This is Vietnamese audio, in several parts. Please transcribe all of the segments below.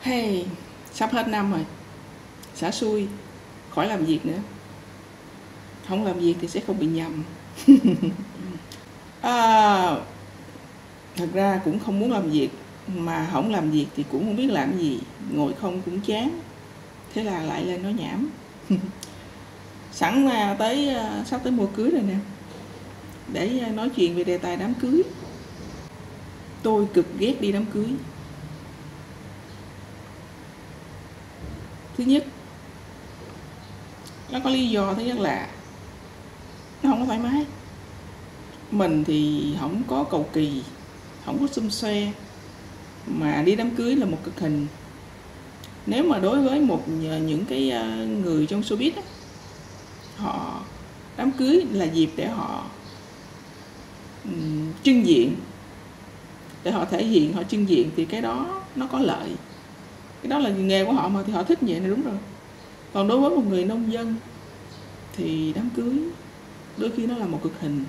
hey sắp hết năm rồi. Xả xui khỏi làm việc nữa. Không làm việc thì sẽ không bị nhầm. À, thật ra cũng không muốn làm việc mà không làm việc thì cũng không biết làm gì. Ngồi không cũng chán. Thế là lại lên nói nhảm. Sẵn là tới à, sắp tới mùa cưới rồi nè. Để à, nói chuyện về đề tài đám cưới. Tôi cực ghét đi đám cưới. Thứ nhất nó có lý do thứ nhất là nó không có thoải mái. Mình thì không có cầu kỳ không có xum xoe mà đi đám cưới là một cực hình. Nếu mà đối với một ờ, những cái ờ, người trong showbiz á, họ đám cưới là dịp để họ um, trưng diện. Để họ thể hiện họ trưng diện thì cái đó nó có lợi cái đó là nghề của họ mà thì họ thích vậy là đúng rồi. Còn đối với một người nông dân thì đám cưới đôi khi nó là một cực hình.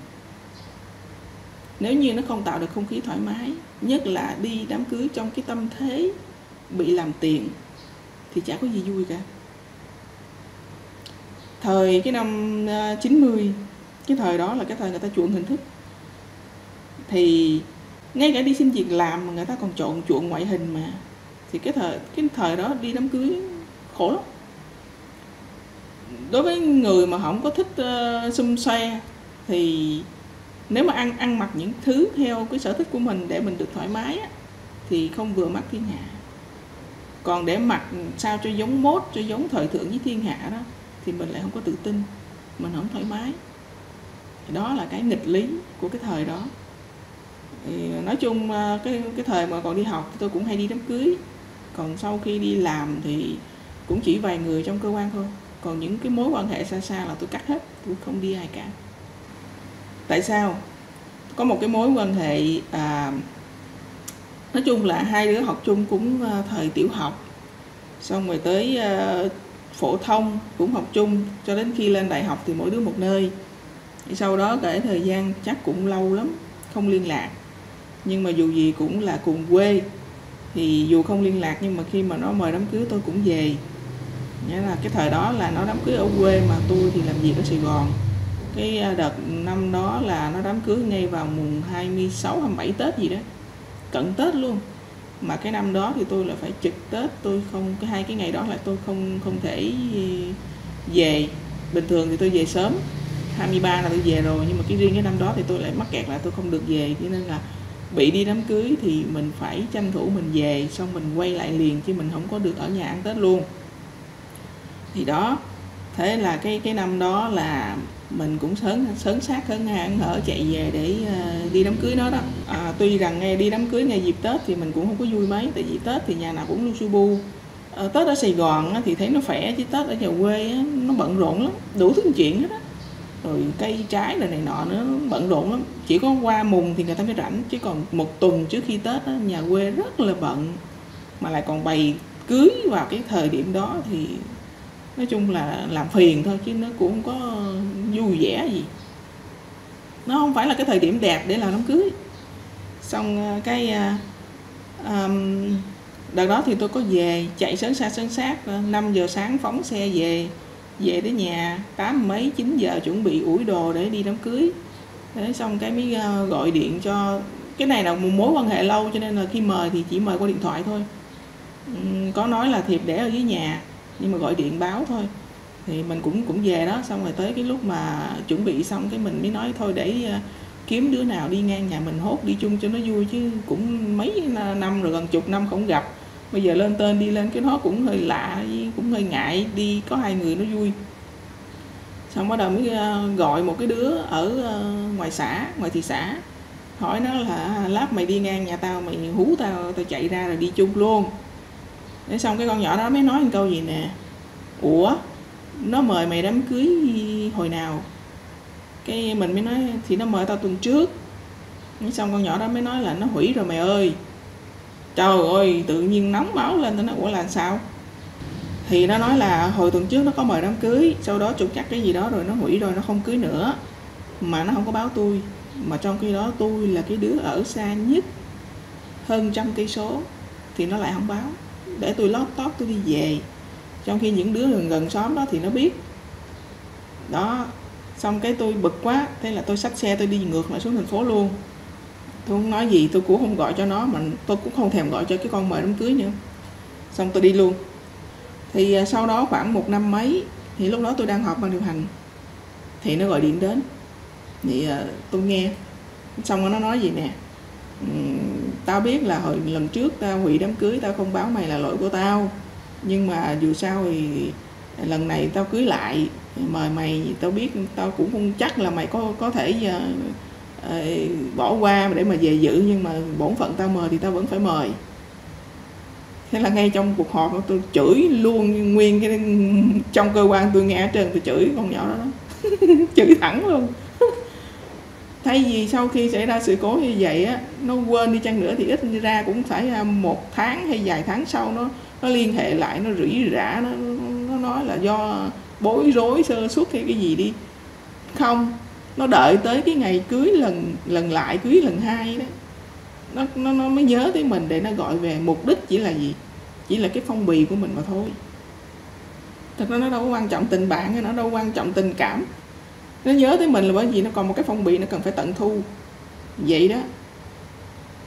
Nếu như nó không tạo được không khí thoải mái, nhất là đi đám cưới trong cái tâm thế bị làm tiền, thì chả có gì vui cả. Thời cái năm à, 90 cái thời đó là cái thời người ta chuộng hình thức. Thì ngay cả đi xin việc làm mà người ta còn trộn, chuộng ngoại hình mà thì cái thời cái thời đó đi đám cưới khổ lắm. Đối với người mà không có thích ờ, uh, xung xoe thì nếu mà ăn ăn mặc những thứ theo cái sở thích của mình để mình được thoải mái á, thì không vừa mắt thiên hạ. Còn để mặc sao cho giống mốt cho giống thời thượng với thiên hạ đó thì mình lại không có tự tin mình không thoải mái. Đó là cái nghịch lý của cái thời đó. Thì nói chung ờ, cái cái thời mà còn đi học thì tôi cũng hay đi đám cưới còn sau khi đi làm thì cũng chỉ vài người trong cơ quan thôi. Còn những cái mối quan hệ xa xa là tôi cắt hết tôi không đi ai cả. Tại sao? Có một cái mối quan hệ à, nói chung là hai đứa học chung cũng à, thời tiểu học. Xong rồi tới à, phổ thông cũng học chung cho đến khi lên đại học thì mỗi đứa một nơi. Sau đó kể thời gian chắc cũng lâu lắm không liên lạc. Nhưng mà dù gì cũng là cùng quê thì dù không liên lạc nhưng mà khi mà nó mời đám cưới tôi cũng về. Nghĩa là cái thời đó là nó đám cưới ở quê mà tôi thì làm việc ở Sài Gòn. Cái à, đợt năm đó là nó đám cưới ngay vào mùng 26 27 Tết gì đó. Cận Tết luôn. Mà cái năm đó thì tôi là phải trực Tết, tôi không, cái hai cái ngày đó là tôi không không thể ừ, về. Bình thường thì tôi về sớm 23 là tôi về rồi, nhưng mà cái riêng cái năm đó thì tôi lại mắc kẹt là tôi không được về. Cho nên là bị đi đám cưới thì mình phải tranh thủ mình về xong mình quay lại liền chứ mình không có được ở nhà ăn Tết luôn. Thì đó thế là cái cái năm đó là mình cũng sớm sớm sát hơn hang hở chạy về để uh, đi đám cưới nó đó. À, tuy rằng nghe đi đám cưới ngày dịp tết thì mình cũng không có vui mấy tại vì tết thì nhà nào cũng lu su bu à, ờ, tết ở sài gòn á, thì thấy nó khỏe chứ tết ở nhà quê á, nó bận rộn lắm đủ thứ chuyện hết á rồi cây trái rồi này nọ nữa bận rộn lắm. Chỉ có qua mùng thì người ta mới rảnh chứ còn một tuần trước khi tết đó, nhà quê rất là bận. Mà lại còn bày cưới vào cái thời điểm đó thì nói chung là làm phiền thôi chứ nó cũng không có vui vẻ gì. Nó không phải là cái thời điểm đẹp để làm đám cưới. Xong à, cái um, đợt đó thì tôi có về chạy sớm xa sớm sát 5 à, giờ sáng phóng xe về về tới nhà, tám mấy 9 giờ chuẩn bị ủi đồ để đi đám cưới. Để xong cái mới ờ, gọi điện cho, cái này là một mối quan hệ lâu cho nên là khi mời thì chỉ mời qua điện thoại thôi. Có nói là thiệp để ở dưới nhà, nhưng mà gọi điện báo thôi. Thì mình cũng cũng về đó, xong rồi tới cái lúc mà chuẩn bị xong cái mình mới nói thôi để ờ, kiếm đứa nào đi ngang nhà mình hốt đi chung cho nó vui chứ cũng mấy năm rồi gần chục năm không gặp bây giờ lên tên đi lên cái nó cũng hơi lạ, cũng hơi ngại đi, có hai người nó vui. Xong bắt đầu mới ờ, gọi một cái đứa ở ờ, ngoài xã, ngoài thị xã, hỏi nó là à, lát mày đi ngang nhà tao, mày hú tao tao chạy ra rồi đi chung luôn. Để xong cái con nhỏ đó mới nói một câu gì nè, ủa, nó mời mày đám cưới hồi nào? Cái mình mới nói, thì nó mời tao tuần trước. Xong con nhỏ đó mới nói là, nó hủy rồi mày ơi trời ơi, tự nhiên nóng máu lên tao nói, ủa là sao? Thì nó nói là hồi tuần trước nó có mời đám cưới, sau đó trục chắc cái gì đó rồi nó hủy rồi nó không cưới nữa. Mà nó không có báo tôi. Mà trong khi đó tôi là cái đứa ở xa nhất, hơn trăm cây số, thì nó lại không báo. Để tôi lót tót tôi đi về. Trong khi những đứa gần gần xóm đó thì nó biết. Đó, xong cái tôi bực quá, thế là tôi xách xe tôi đi ngược lại xuống thành phố luôn tôi không nói gì tôi cũng không gọi cho nó mà tôi cũng không thèm gọi cho cái con mời đám cưới nữa. Xong tôi đi luôn. Thì à, sau đó khoảng một năm mấy thì lúc đó tôi đang học ban điều hành thì nó gọi điện đến. Thì à, tôi nghe. Xong rồi nó nói gì nè? Tao biết là hồi lần trước tao hủy đám cưới tao không báo mày là lỗi của tao. Nhưng mà dù sao thì lần này tao cưới lại mời mày tao biết tao cũng không chắc là mày có có thể uh, Ờ, bỏ qua để mà về giữ nhưng mà bổn phận tao mời thì tao vẫn phải mời. Thế là ngay trong cuộc họp tôi chửi luôn nguyên cái trong cơ quan tôi nghe ở trên tôi chửi con nhỏ đó, đó. chửi thẳng luôn. Thay vì sau khi xảy ra sự cố như vậy á nó quên đi chăng nữa thì ít ra cũng phải à, một tháng hay vài tháng sau nó nó liên hệ lại nó rỉ rả nó nó nói là do bối rối sơ suất hay cái gì đi. Không nó đợi tới cái ngày cưới lần lần lại cưới lần hai đó. Nó, nó nó mới nhớ tới mình để nó gọi về. Mục đích chỉ là gì? Chỉ là cái phong bì của mình mà thôi. Thật ra nó đâu có quan trọng tình bạn hay nó đâu quan trọng tình cảm. Nó nhớ tới mình là bởi vì nó còn một cái phong bì nó cần phải tận thu. Vậy đó.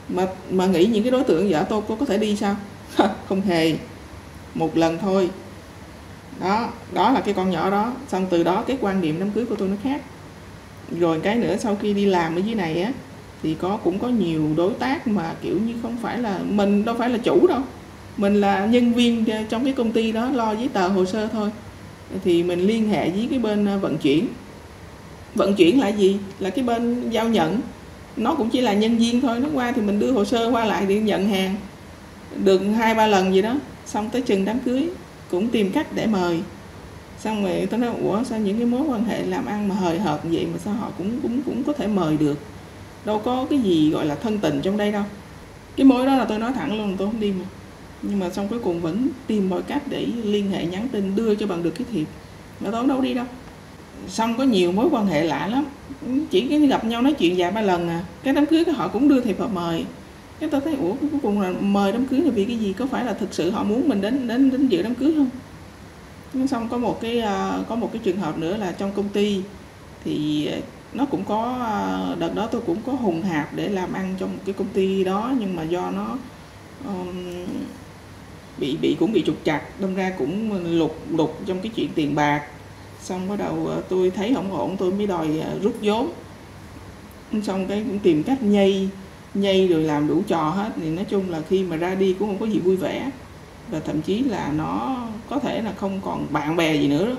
Mà mà nghĩ những cái đối tượng vợ tôi có có thể đi sao? Không hề. Một lần thôi. Đó đó là cái con nhỏ đó. Xong từ đó cái quan điểm đám cưới của tôi nó khác rồi cái nữa, sau khi đi làm ở dưới này á, thì có, cũng có nhiều đối tác mà, kiểu như, không phải là mình đâu phải là chủ đâu. Mình là nhân viên ờ, trong cái công ty đó, lo giấy tờ hồ sơ thôi. Thì mình liên hệ với cái bên ờ, vận chuyển. Vận chuyển là gì? Là cái bên giao nhận. Nó cũng chỉ là nhân viên thôi, nó qua thì mình đưa hồ sơ qua lại để nhận hàng. Được hai ba lần gì đó, xong tới chừng đám cưới, cũng tìm cách để mời xong rồi tôi nói, ủa, sao những cái mối quan hệ làm ăn mà hời hợt vậy mà sao họ cũng cũng cũng có thể mời được? Đâu có cái gì gọi là thân tình trong đây đâu. Cái mối đó là tôi nói thẳng luôn tôi không đi mà. Nhưng mà xong cuối cùng vẫn tìm mọi cách để liên hệ, nhắn tin, đưa cho bằng được cái thiệp. Mà tôi đâu đi đâu. Xong có nhiều mối quan hệ lạ lắm. Chỉ cái gặp nhau nói chuyện vài ba lần à. Cái đám cưới họ cũng đưa thiệp họ mời. Cái tôi thấy, ủa, cuối cùng là mời đám cưới là vì cái gì? Có phải là thực sự họ muốn mình đến đến đến dự đám cưới không? Nhưng xong có một cái à, có một cái trường hợp nữa là trong công ty thì nó cũng có à, đợt đó tôi cũng có hùng hạp để làm ăn trong cái công ty đó nhưng mà do nó um, bị bị cũng bị trục chặt đâm ra cũng lục lục trong cái chuyện tiền bạc. Xong bắt đầu ờ, tôi thấy không ổn tôi mới đòi ờ, rút vốn. Xong cái cũng tìm cách nhây nhây rồi làm đủ trò hết. Thì nói chung là khi mà ra đi cũng không có gì vui vẻ và thậm chí là nó có thể là không còn bạn bè gì nữa đó.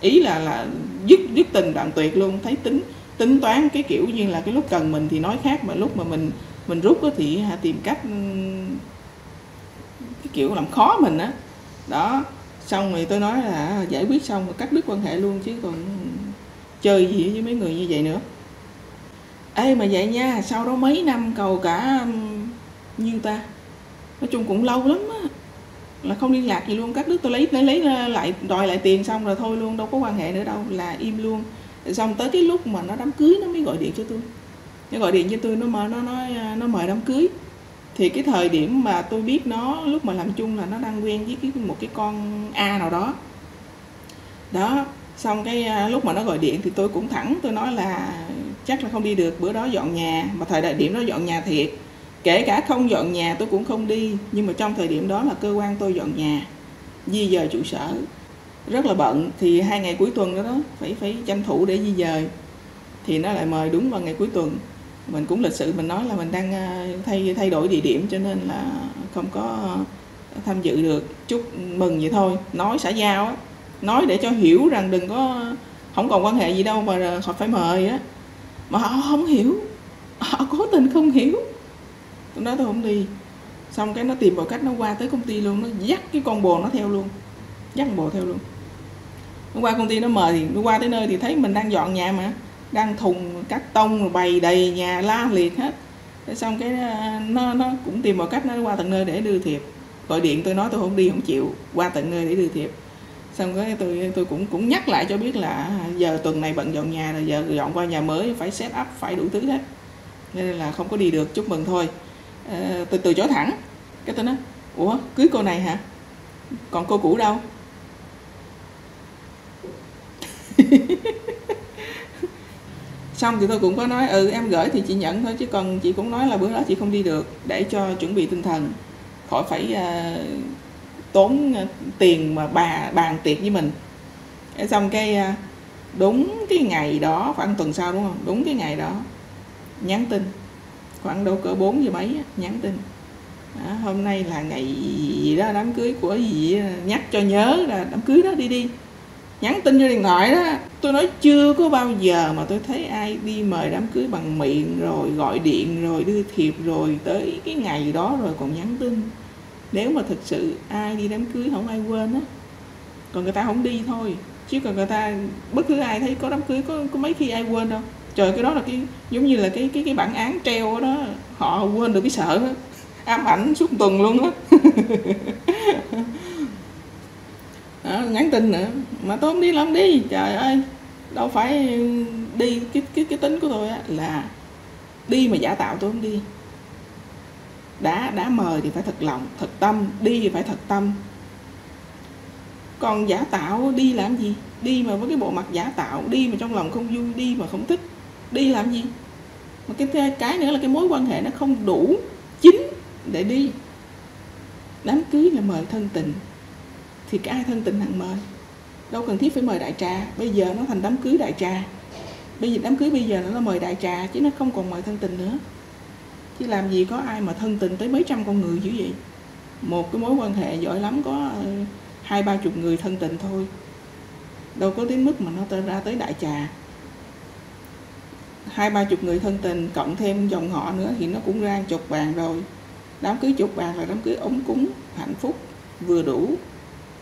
ý là là dứt dứt tình đoạn tuyệt luôn thấy tính tính toán cái kiểu như là cái lúc cần mình thì nói khác, mà lúc mà mình mình rút thì tìm cách cái kiểu làm khó mình á đó. đó xong rồi tôi nói là à, giải quyết xong rồi cắt đứt quan hệ luôn chứ còn chơi gì với mấy người như vậy nữa ê, mà vậy nha, sau đó mấy năm cầu cả nhiêu ta nói chung cũng lâu lắm á là không liên lạc gì luôn. Cắt đứt, tôi lấy lấy lấy lại, đòi lại tiền xong rồi thôi luôn, đâu có quan hệ nữa đâu, là im luôn. Xong tới cái lúc mà nó đám cưới, nó mới gọi điện cho tôi. Nó gọi điện cho tôi, nó mời nó nói à, nó mời đám cưới. Thì cái thời điểm mà tôi biết nó, lúc mà làm chung là nó đang quen với cái, một cái con A nào đó. Đó, xong cái à, lúc mà nó gọi điện thì tôi cũng thẳng, tôi nói là chắc là không đi được, bữa đó dọn nhà. Mà thời đại điểm đó dọn nhà thiệt kể cả không dọn nhà tôi cũng không đi, nhưng mà trong thời điểm đó là cơ quan tôi dọn nhà, di dời trụ sở. Rất là bận, thì hai ngày cuối tuần đó đó, phải phải tranh thủ để di dời. Thì nó lại mời đúng vào ngày cuối tuần. Mình cũng lịch sự, mình nói là mình đang à, thay thay đổi địa điểm cho nên là không có tham dự được. Chúc mừng vậy thôi. Nói xã giao á, nói để cho hiểu rằng đừng có, không còn quan hệ gì đâu mà à, họ phải mời á. Mà họ không hiểu, họ cố tình không hiểu tôi nói tôi không đi. Xong cái nó tìm mọi cách nó qua tới công ty luôn, nó dắt cái con bồ nó theo luôn. Dắt con bồ theo luôn. Nó qua công ty nó mời thì nó qua tới nơi thì thấy mình đang dọn nhà mà. Đang thùng cắt tông rồi bày đầy nhà la liệt hết. Thế xong cái ờ, nó nó cũng tìm mọi cách nó qua tận nơi để đưa thiệp. Gọi điện tôi nói tôi không đi, không chịu, qua tận nơi để đưa thiệp. Xong cái tôi tôi cũng cũng nhắc lại cho biết là à, giờ tuần này bận dọn nhà rồi, giờ dọn qua nhà mới, phải set up, phải đủ thứ hết. Nên là không có đi được, chúc mừng thôi. Ờ, từ từ chối thẳng. Cái tôi nói ủa cưới cô này hả? Còn cô cũ đâu? Xong thì tôi cũng có nói ừ em gửi thì chị nhận thôi chứ còn chị cũng nói là bữa đó chị không đi được để cho chuẩn bị tinh thần. Khỏi phải uh, tốn ờ, tiền mà bà bàn tiệc với mình. Xong cái uh, đúng cái ngày đó khoảng tuần sau đúng không? Đúng cái ngày đó nhắn tin khoảng đâu cỡ 4 giờ mấy nhắn tin. Đó, hôm nay là ngày gì đó đám cưới của gì nhắc cho nhớ là đám cưới đó đi đi. Nhắn tin cho điện thoại đó tôi nói chưa có bao giờ mà tôi thấy ai đi mời đám cưới bằng miệng rồi gọi điện rồi đưa thiệp rồi tới cái ngày đó rồi còn nhắn tin. Nếu mà thực sự ai đi đám cưới không ai quên á còn người ta không đi thôi. Chứ còn người ta bất cứ ai thấy có đám cưới có có mấy khi ai quên đâu trời cái đó là cái giống như là cái cái cái bản án treo đó họ quên được cái sợ đó ám ảnh suốt tuần luôn á. Đó, nhắn tin nữa. Mà tôi không đi làm đi. Trời ơi đâu phải đi cái cái cái tính của tôi á là đi mà giả tạo tôi không đi. Đã đã mời thì phải thật lòng thật tâm. Đi thì phải thật tâm. Còn giả tạo đi làm gì? Đi mà với cái bộ mặt giả tạo đi mà trong lòng không vui đi mà không thích đi làm gì? Mà cái cái nữa là cái mối quan hệ nó không đủ chính để đi. Đám cưới là mời thân tình. Thì cái ai thân tình hằng mời? Đâu cần thiết phải mời đại trà. Bây giờ nó thành đám cưới đại trà. Bây giờ đám cưới bây giờ nó là mời đại trà chứ nó không còn mời thân tình nữa. Chứ làm gì có ai mà thân tình tới mấy trăm con người dữ vậy? Một cái mối quan hệ giỏi lắm có ờ, hai ba chục người thân tình thôi. Đâu có đến mức mà nó ra tới đại trà hai, ba chục người thân tình, cộng thêm dòng họ nữa thì nó cũng ra chục bàn rồi. Đám cưới chục bàn là đám cưới ống cúng, hạnh phúc, vừa đủ,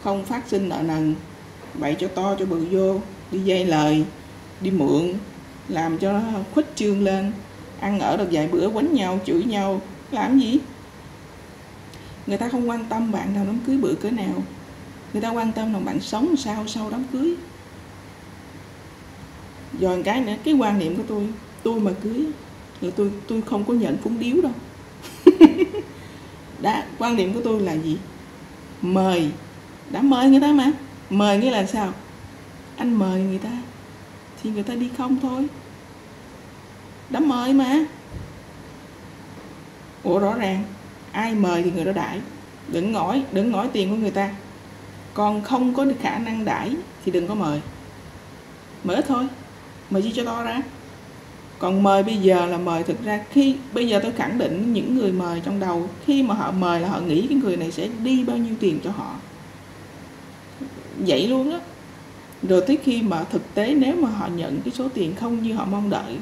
không phát sinh nợ nần bậy cho to cho bự vô, đi dây lời, đi mượn, làm cho nó khuếch trương lên, ăn ở được vài bữa, quánh nhau, chửi nhau, làm gì? Người ta không quan tâm bạn nào đám cưới bự cỡ nào. Người ta quan tâm là bạn sống sao sau đám cưới rồi cái nữa, cái quan niệm của tôi tôi mà cưới là tôi tôi không có nhận phúng điếu đâu. Đã, quan niệm của tôi là gì? Mời. Đã mời người ta mà. Mời nghĩa là sao? Anh mời người ta thì người ta đi không thôi. Đã mời mà. Ủa, rõ ràng, ai mời thì người đó đãi. Đừng ngỏi đừng ngỏi tiền của người ta. Còn không có khả năng đãi thì đừng có mời. Mở thôi mời chi cho to ra. Còn mời bây giờ là mời thực ra khi, bây giờ tôi khẳng định những người mời trong đầu, khi mà họ mời là họ nghĩ cái người này sẽ đi bao nhiêu tiền cho họ. Vậy luôn á. Rồi tới khi mà thực tế nếu mà họ nhận cái số tiền không như họ mong đợi,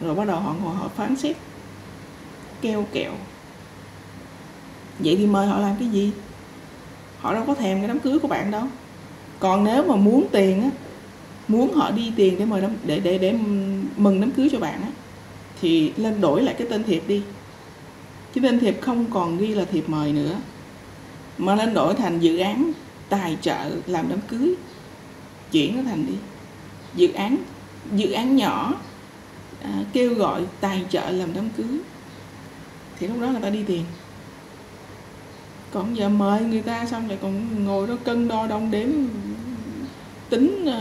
rồi bắt đầu họ ngồi họ phán xét keo kẹo. Vậy thì mời họ làm cái gì? Họ đâu có thèm cái đám cưới của bạn đâu. Còn nếu mà muốn tiền á muốn họ đi tiền để mời đám để để để mừng đám cưới cho bạn á thì lên đổi lại cái tên thiệp đi. Cái tên thiệp không còn ghi là thiệp mời nữa mà lên đổi thành dự án tài trợ làm đám cưới chuyển nó thành đi. Dự án dự án nhỏ à, kêu gọi tài trợ làm đám cưới thì lúc đó người ta đi tiền. Còn giờ mời người ta xong lại còn ngồi đó cân đo đong đếm tính ờ,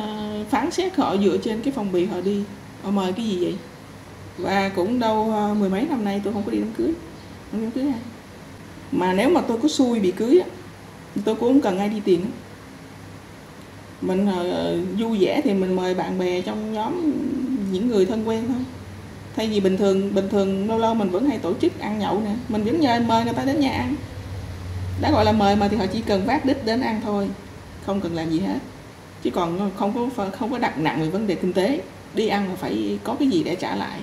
phán xét họ dựa trên cái phòng bì họ đi. Họ mời cái gì vậy? Và cũng đâu ờ, mười mấy năm nay tôi không có đi đám cưới. Không đám cưới ai. Mà nếu mà tôi có xui bị cưới á tôi cũng không cần ai đi tiền mình uh, vui vẻ thì mình mời bạn bè trong nhóm những người thân quen thôi. Thay vì bình thường bình thường lâu lâu mình vẫn hay tổ chức ăn nhậu nè. Mình vẫn nhờ mời người ta đến nhà ăn. Đã gọi là mời mà thì họ chỉ cần vác đích đến ăn thôi. Không cần làm gì hết chứ còn không có không có đặt nặng về vấn đề kinh tế. Đi ăn là phải có cái gì để trả lại.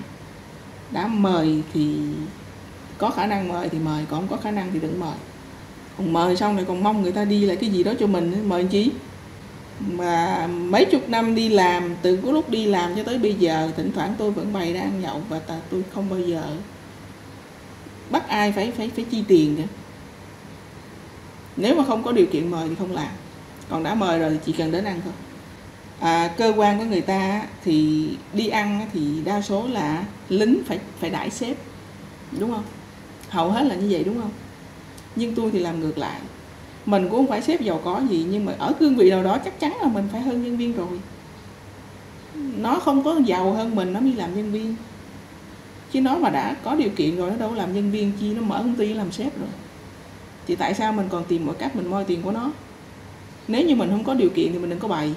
Đã mời thì có khả năng mời thì mời, còn không có khả năng thì đừng mời. Còn mời xong rồi còn mong người ta đi lại cái gì đó cho mình, mời chi? Mà mấy chục năm đi làm, từ cái lúc đi làm cho tới bây giờ, thỉnh thoảng tôi vẫn bày ra ăn nhậu và tôi không bao giờ bắt ai phải phải phải chi tiền cả. Nếu mà không có điều kiện mời thì không làm còn đã mời rồi thì chỉ cần đến ăn thôi. À, cơ quan của người ta thì đi ăn thì đa số là lính phải phải đãi xếp đúng không? Hầu hết là như vậy đúng không? Nhưng tôi thì làm ngược lại. Mình cũng không phải sếp giàu có gì nhưng mà ở cương vị nào đó chắc chắn là mình phải hơn nhân viên rồi. Nó không có giàu hơn mình nó mới làm nhân viên. Chứ nó mà đã có điều kiện rồi nó đâu làm nhân viên chi nó mở công ty làm sếp rồi. Thì tại sao mình còn tìm mọi cách mình moi tiền của nó? Nếu như mình không có điều kiện thì mình đừng có bày.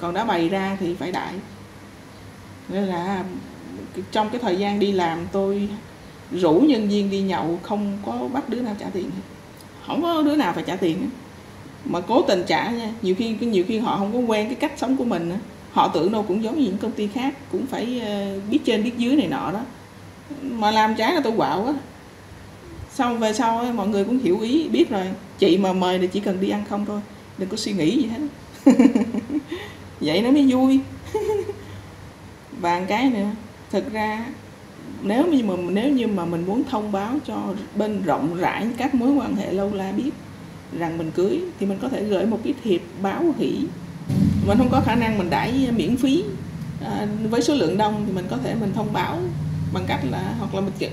Còn đã bày ra thì phải đại. Nên là trong cái thời gian đi làm tôi rủ nhân viên đi nhậu, không có bắt đứa nào trả tiền không có đứa nào phải trả tiền mà cố tình trả nha. Nhiều khi nhiều khi họ không có quen cái cách sống của mình họ tưởng đâu cũng giống như những công ty khác, cũng phải ờ, biết trên biết dưới này nọ đó. Mà làm trái là tôi quạo á xong về sau mọi người cũng hiểu ý, biết rồi. Chị mà mời thì chỉ cần đi ăn không thôi đừng có suy nghĩ gì hết vậy nó mới vui. Và một cái nữa thực ra nếu như mà nếu như mà mình muốn thông báo cho bên rộng rãi các mối quan hệ lâu la biết rằng mình cưới thì mình có thể gửi một cái thiệp báo hỷ. Mình không có khả năng mình đãi miễn phí. À, với số lượng đông thì mình có thể mình thông báo bằng cách là hoặc là mình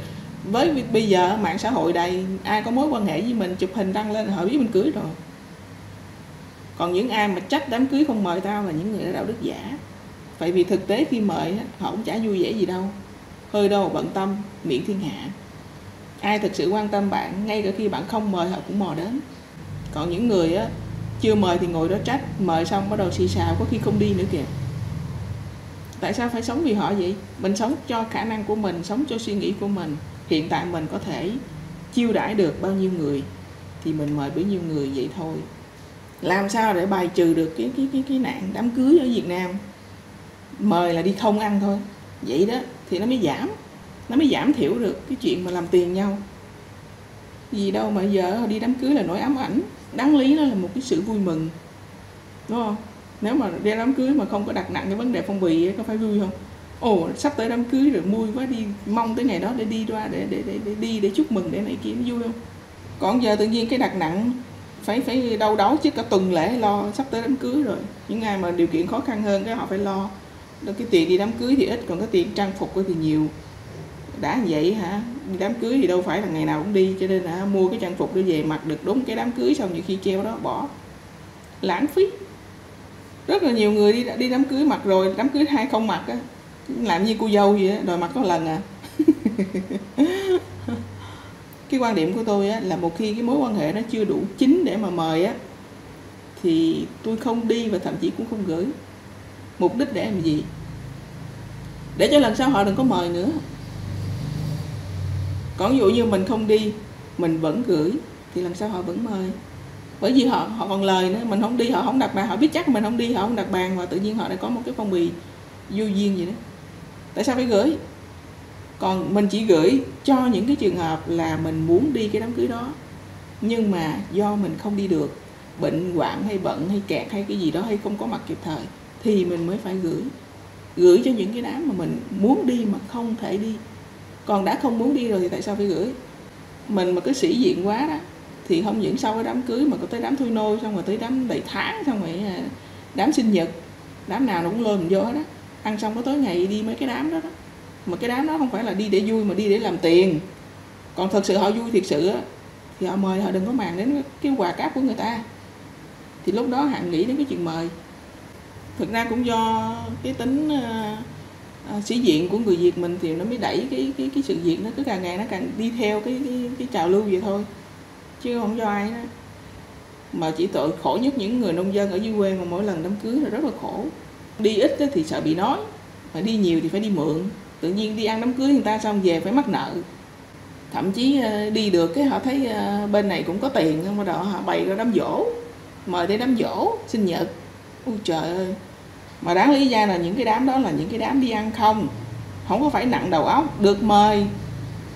với bây giờ mạng xã hội đầy ai có mối quan hệ với mình chụp hình đăng lên họ biết mình cưới rồi còn những ai mà trách đám cưới không mời tao là những người đã đạo đức giả. Vậy vì thực tế khi mời họ cũng chả vui vẻ gì đâu. Hơi đâu bận tâm, miệng thiên hạ. Ai thực sự quan tâm bạn, ngay cả khi bạn không mời họ cũng mò đến. Còn những người á, chưa mời thì ngồi đó trách, mời xong bắt đầu xì xào có khi không đi nữa kìa. Tại sao phải sống vì họ vậy? Mình sống cho khả năng của mình, sống cho suy nghĩ của mình. Hiện tại mình có thể chiêu đãi được bao nhiêu người thì mình mời bấy nhiêu người vậy thôi làm sao để bài trừ được cái cái cái cái nạn đám cưới ở Việt Nam? Mời là đi không ăn thôi. Vậy đó thì nó mới giảm nó mới giảm thiểu được cái chuyện mà làm tiền nhau. Gì đâu mà giờ đi đám cưới là nỗi ám ảnh. Đáng lý nó là một cái sự vui mừng. Đúng không? Nếu mà đi đám cưới mà không có đặt nặng cái vấn đề phong bì ấy, có phải vui không? Ồ sắp tới đám cưới rồi vui quá đi mong tới ngày đó để đi ra để, để, để, để đi để chúc mừng để này kia nó vui không? Còn giờ tự nhiên cái đặt nặng phải phải đau đớn chứ cả tuần lễ lo sắp tới đám cưới rồi. Những ai mà điều kiện khó khăn hơn cái họ phải lo. Cái tiền đi đám cưới thì ít còn cái tiền trang phục thì nhiều. Đã vậy hả? Đám cưới thì đâu phải là ngày nào cũng đi cho nên là mua cái trang phục đưa về mặc được đúng cái đám cưới xong nhiều khi treo đó bỏ. Lãng phí. Rất là nhiều người đi đi đám cưới mặc rồi đám cưới hai không mặc á. Làm như cô dâu vậy đó, đòi mặc có lần à. cái quan điểm của tôi á, là một khi cái mối quan hệ nó chưa đủ chính để mà mời á thì tôi không đi và thậm chí cũng không gửi. Mục đích để làm gì? Để cho lần sau họ đừng có mời nữa. Còn ví dụ như mình không đi mình vẫn gửi thì làm sao họ vẫn mời. Bởi vì họ họ còn lời nữa mình không đi họ không đặt bàn. Họ biết chắc mình không đi họ không đặt bàn và tự nhiên họ đã có một cái phong bì vô duyên gì đó. Tại sao phải gửi? Còn mình chỉ gửi cho những cái trường hợp là mình muốn đi cái đám cưới đó, nhưng mà do mình không đi được, bệnh hoạn hay bận hay kẹt hay cái gì đó hay không có mặt kịp thời, thì mình mới phải gửi. Gửi cho những cái đám mà mình muốn đi mà không thể đi. Còn đã không muốn đi rồi thì tại sao phải gửi? Mình mà cứ sĩ diện quá đó, thì không những sau cái đám cưới mà có tới đám thôi nôi, xong rồi tới đám đầy tháng, xong rồi à, đám sinh nhật, đám nào nó cũng lôi mình vô hết đó ăn xong có tới ngày đi mấy cái đám đó đó mà cái đám đó không phải là đi để vui mà đi để làm tiền. Còn thật sự họ vui thiệt sự á thì họ mời họ đừng có màng đến cái quà cáp của người ta. Thì lúc đó hạn nghĩ đến cái chuyện mời. Thực ra cũng do cái tính uh, uh, sĩ diện của người việt mình thì nó mới đẩy cái cái cái sự việc nó cứ càng ngày nó càng đi theo cái cái, cái trào lưu vậy thôi chứ không do ai đó mà chỉ tội khổ nhất những người nông dân ở dưới quê mà mỗi lần đám cưới là rất là khổ. Đi ít thì sợ bị nói mà đi nhiều thì phải đi mượn tự nhiên đi ăn đám cưới người ta xong về phải mắc nợ. Thậm chí ờ, đi được cái họ thấy ờ, bên này cũng có tiền không bắt đầu họ bày ra đám dỗ mời tới đám dỗ sinh nhật. Ôi trời ơi. Mà đáng lý ra là những cái đám đó là những cái đám đi ăn không. Không có phải nặng đầu óc. Được mời.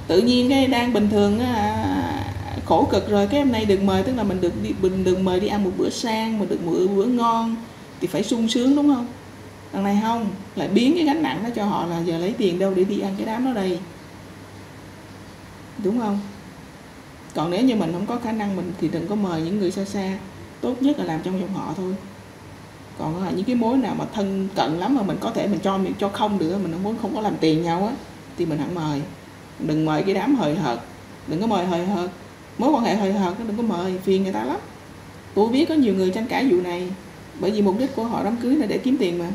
Tự nhiên cái đang bình thường à, khổ cực rồi. Cái hôm nay được mời, tức là mình được đi, mình được mời đi ăn một bữa sang mà được một bữa ngon thì phải sung sướng, đúng không? Đằng này không? Lại biến cái gánh nặng đó cho họ là giờ lấy tiền đâu để đi ăn cái đám đó đây. Đúng không? Còn nếu như mình không có khả năng mình thì đừng có mời những người xa xa. Tốt nhất là làm trong dòng họ thôi. Còn là những cái mối nào mà thân cận lắm mà mình có thể mình cho mình cho không được mình không muốn không có làm tiền nhau á, thì mình hẳn mời. Đừng mời cái đám hời hợt. Đừng có mời hời hợt. Mối quan hệ hời hợt đừng có mời, phiền người ta lắm. Tôi biết có nhiều người tranh cãi vụ này, bởi vì mục đích của họ đám cưới là để kiếm tiền mà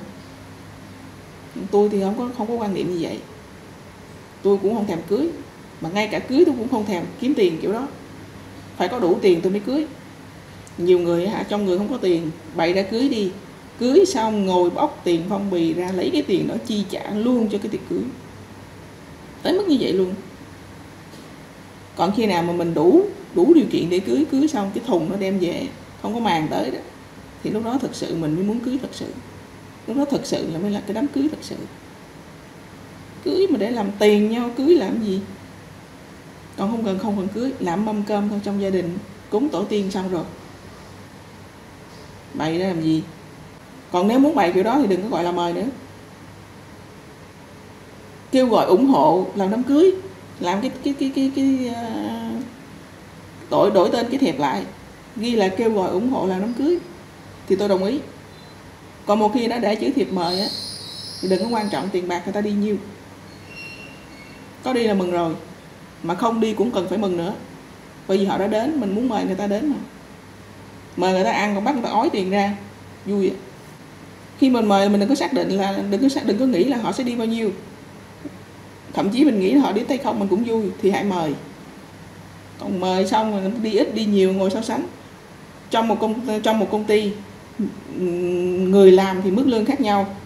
tôi thì không có không có quan niệm như vậy. Tôi cũng không thèm cưới. Mà ngay cả cưới tôi cũng không thèm kiếm tiền kiểu đó. Phải có đủ tiền tôi mới cưới. Nhiều người hả, trong người không có tiền, bày ra cưới đi. Cưới xong ngồi bóc tiền phong bì ra lấy cái tiền đó chi trả luôn cho cái tiệc cưới. Tới mức như vậy luôn. Còn khi nào mà mình đủ đủ điều kiện để cưới cưới xong cái thùng nó đem về, không có màng tới đó, thì lúc đó thật sự mình mới muốn cưới thật sự lúc đó thật sự là mới là cái đám cưới thật sự. Cưới mà để làm tiền nhau cưới làm gì? Còn không cần không cần cưới làm mâm cơm thôi trong gia đình cúng tổ tiên xong rồi. Bày ra làm gì? Còn nếu muốn bày kiểu đó thì đừng có gọi là mời nữa. Kêu gọi ủng hộ làm đám cưới làm cái cái cái cái cái, cái uh, đổi đổi tên cái thiệp lại. Ghi là kêu gọi ủng hộ làm đám cưới thì tôi đồng ý còn một khi nó để chữ thiệp mời á, thì đừng có quan trọng tiền bạc người ta đi nhiêu. Có đi là mừng rồi, mà không đi cũng cần phải mừng nữa. Bởi vì họ đã đến, mình muốn mời người ta đến mà. Mời người ta ăn còn bắt người ta ói tiền ra, vui vậy. khi mình mời mình đừng có xác định là, đừng có xác, đừng có nghĩ là họ sẽ đi bao nhiêu. Thậm chí mình nghĩ là họ đi tay không, mình cũng vui, thì hãy mời. Còn mời xong rồi, đi ít, đi nhiều, ngồi so sánh. Trong một công, trong một công ty người làm thì mức lương khác nhau.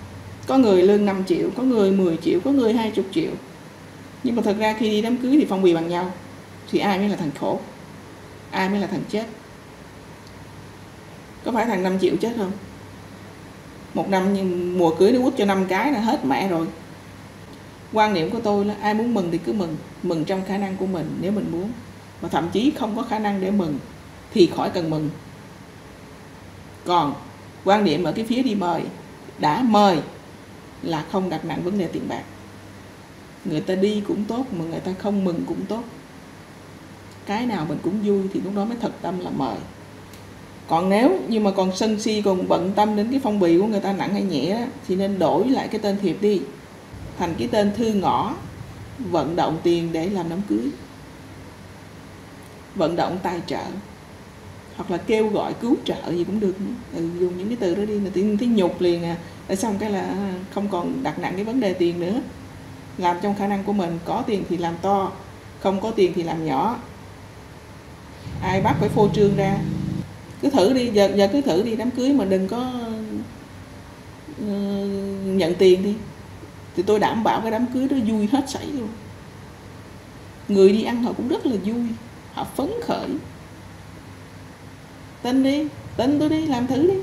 Có người lương 5 triệu, có người 10 triệu, có người 20 triệu. Nhưng mà thật ra khi đi đám cưới thì phong bì bằng nhau, thì ai mới là thằng khổ? Ai mới là thằng chết? Có phải thằng 5 triệu chết không? Một năm nhưng mùa cưới nó quất cho năm cái là hết mẹ rồi. Quan niệm của tôi là ai muốn mừng thì cứ mừng mừng trong khả năng của mình nếu mình muốn. Và thậm chí không có khả năng để mừng thì khỏi cần mừng còn quan điểm ở cái phía đi mời đã mời là không đặt nặng vấn đề tiền bạc. Người ta đi cũng tốt mà người ta không mừng cũng tốt. Cái nào mình cũng vui thì lúc đó mới thật tâm là mời. Còn nếu như mà còn sân si còn bận tâm đến cái phong bì của người ta nặng hay nhẹ đó, thì nên đổi lại cái tên thiệp đi. Thành cái tên thư ngõ vận động tiền để làm đám cưới. Vận động tài trợ hoặc là kêu gọi cứu trợ gì cũng được. Ừ, dùng những cái từ đó đi là tự thấy nhục liền à. Để xong cái là à, không còn đặt nặng cái vấn đề tiền nữa. Làm trong khả năng của mình có tiền thì làm to không có tiền thì làm nhỏ. Ai bắt phải phô trương ra. Cứ thử đi giờ giờ cứ thử đi đám cưới mà đừng có uh, nhận tiền đi. Thì tôi đảm bảo cái đám cưới đó vui hết sảy luôn. Người đi ăn họ cũng rất là vui họ phấn khởi tin đi tin tôi đi, làm thử đi.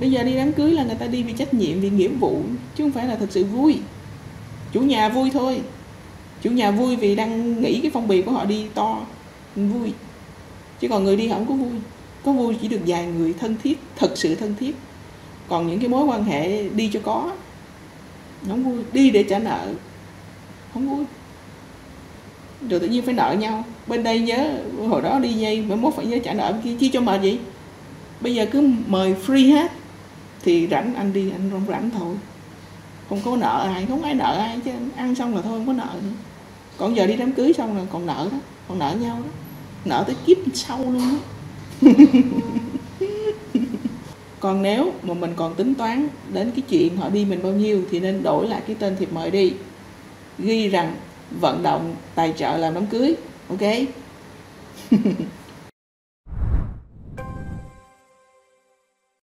Bây giờ đi đám cưới là người ta đi vì trách nhiệm, vì nghĩa vụ, chứ không phải là thật sự vui. Chủ nhà vui thôi. Chủ nhà vui vì đang nghĩ cái phong bì của họ đi to, vui. Chứ còn người đi không có vui. Có vui chỉ được vài người thân thiết, thật sự thân thiết. Còn những cái mối quan hệ đi cho có, không vui. Đi để trả nợ, không vui rồi tự nhiên phải nợ nhau. Bên đây nhớ, hồi đó đi dây mới mốt phải nhớ trả nợ kia, chi cho mệt vậy. bây giờ cứ mời free hết, thì rảnh anh đi, anh rong rảnh thôi. Không có nợ ai, không ai nợ ai, chứ ăn xong là thôi, không có nợ nữa. Còn giờ đi đám cưới xong là còn nợ đó, còn nợ nhau đó. Nợ tới kiếp sau luôn đó còn nếu mà mình còn tính toán đến cái chuyện họ đi mình bao nhiêu, thì nên đổi lại cái tên thiệp mời đi. Ghi rằng vận động tài trợ làm đám cưới ok?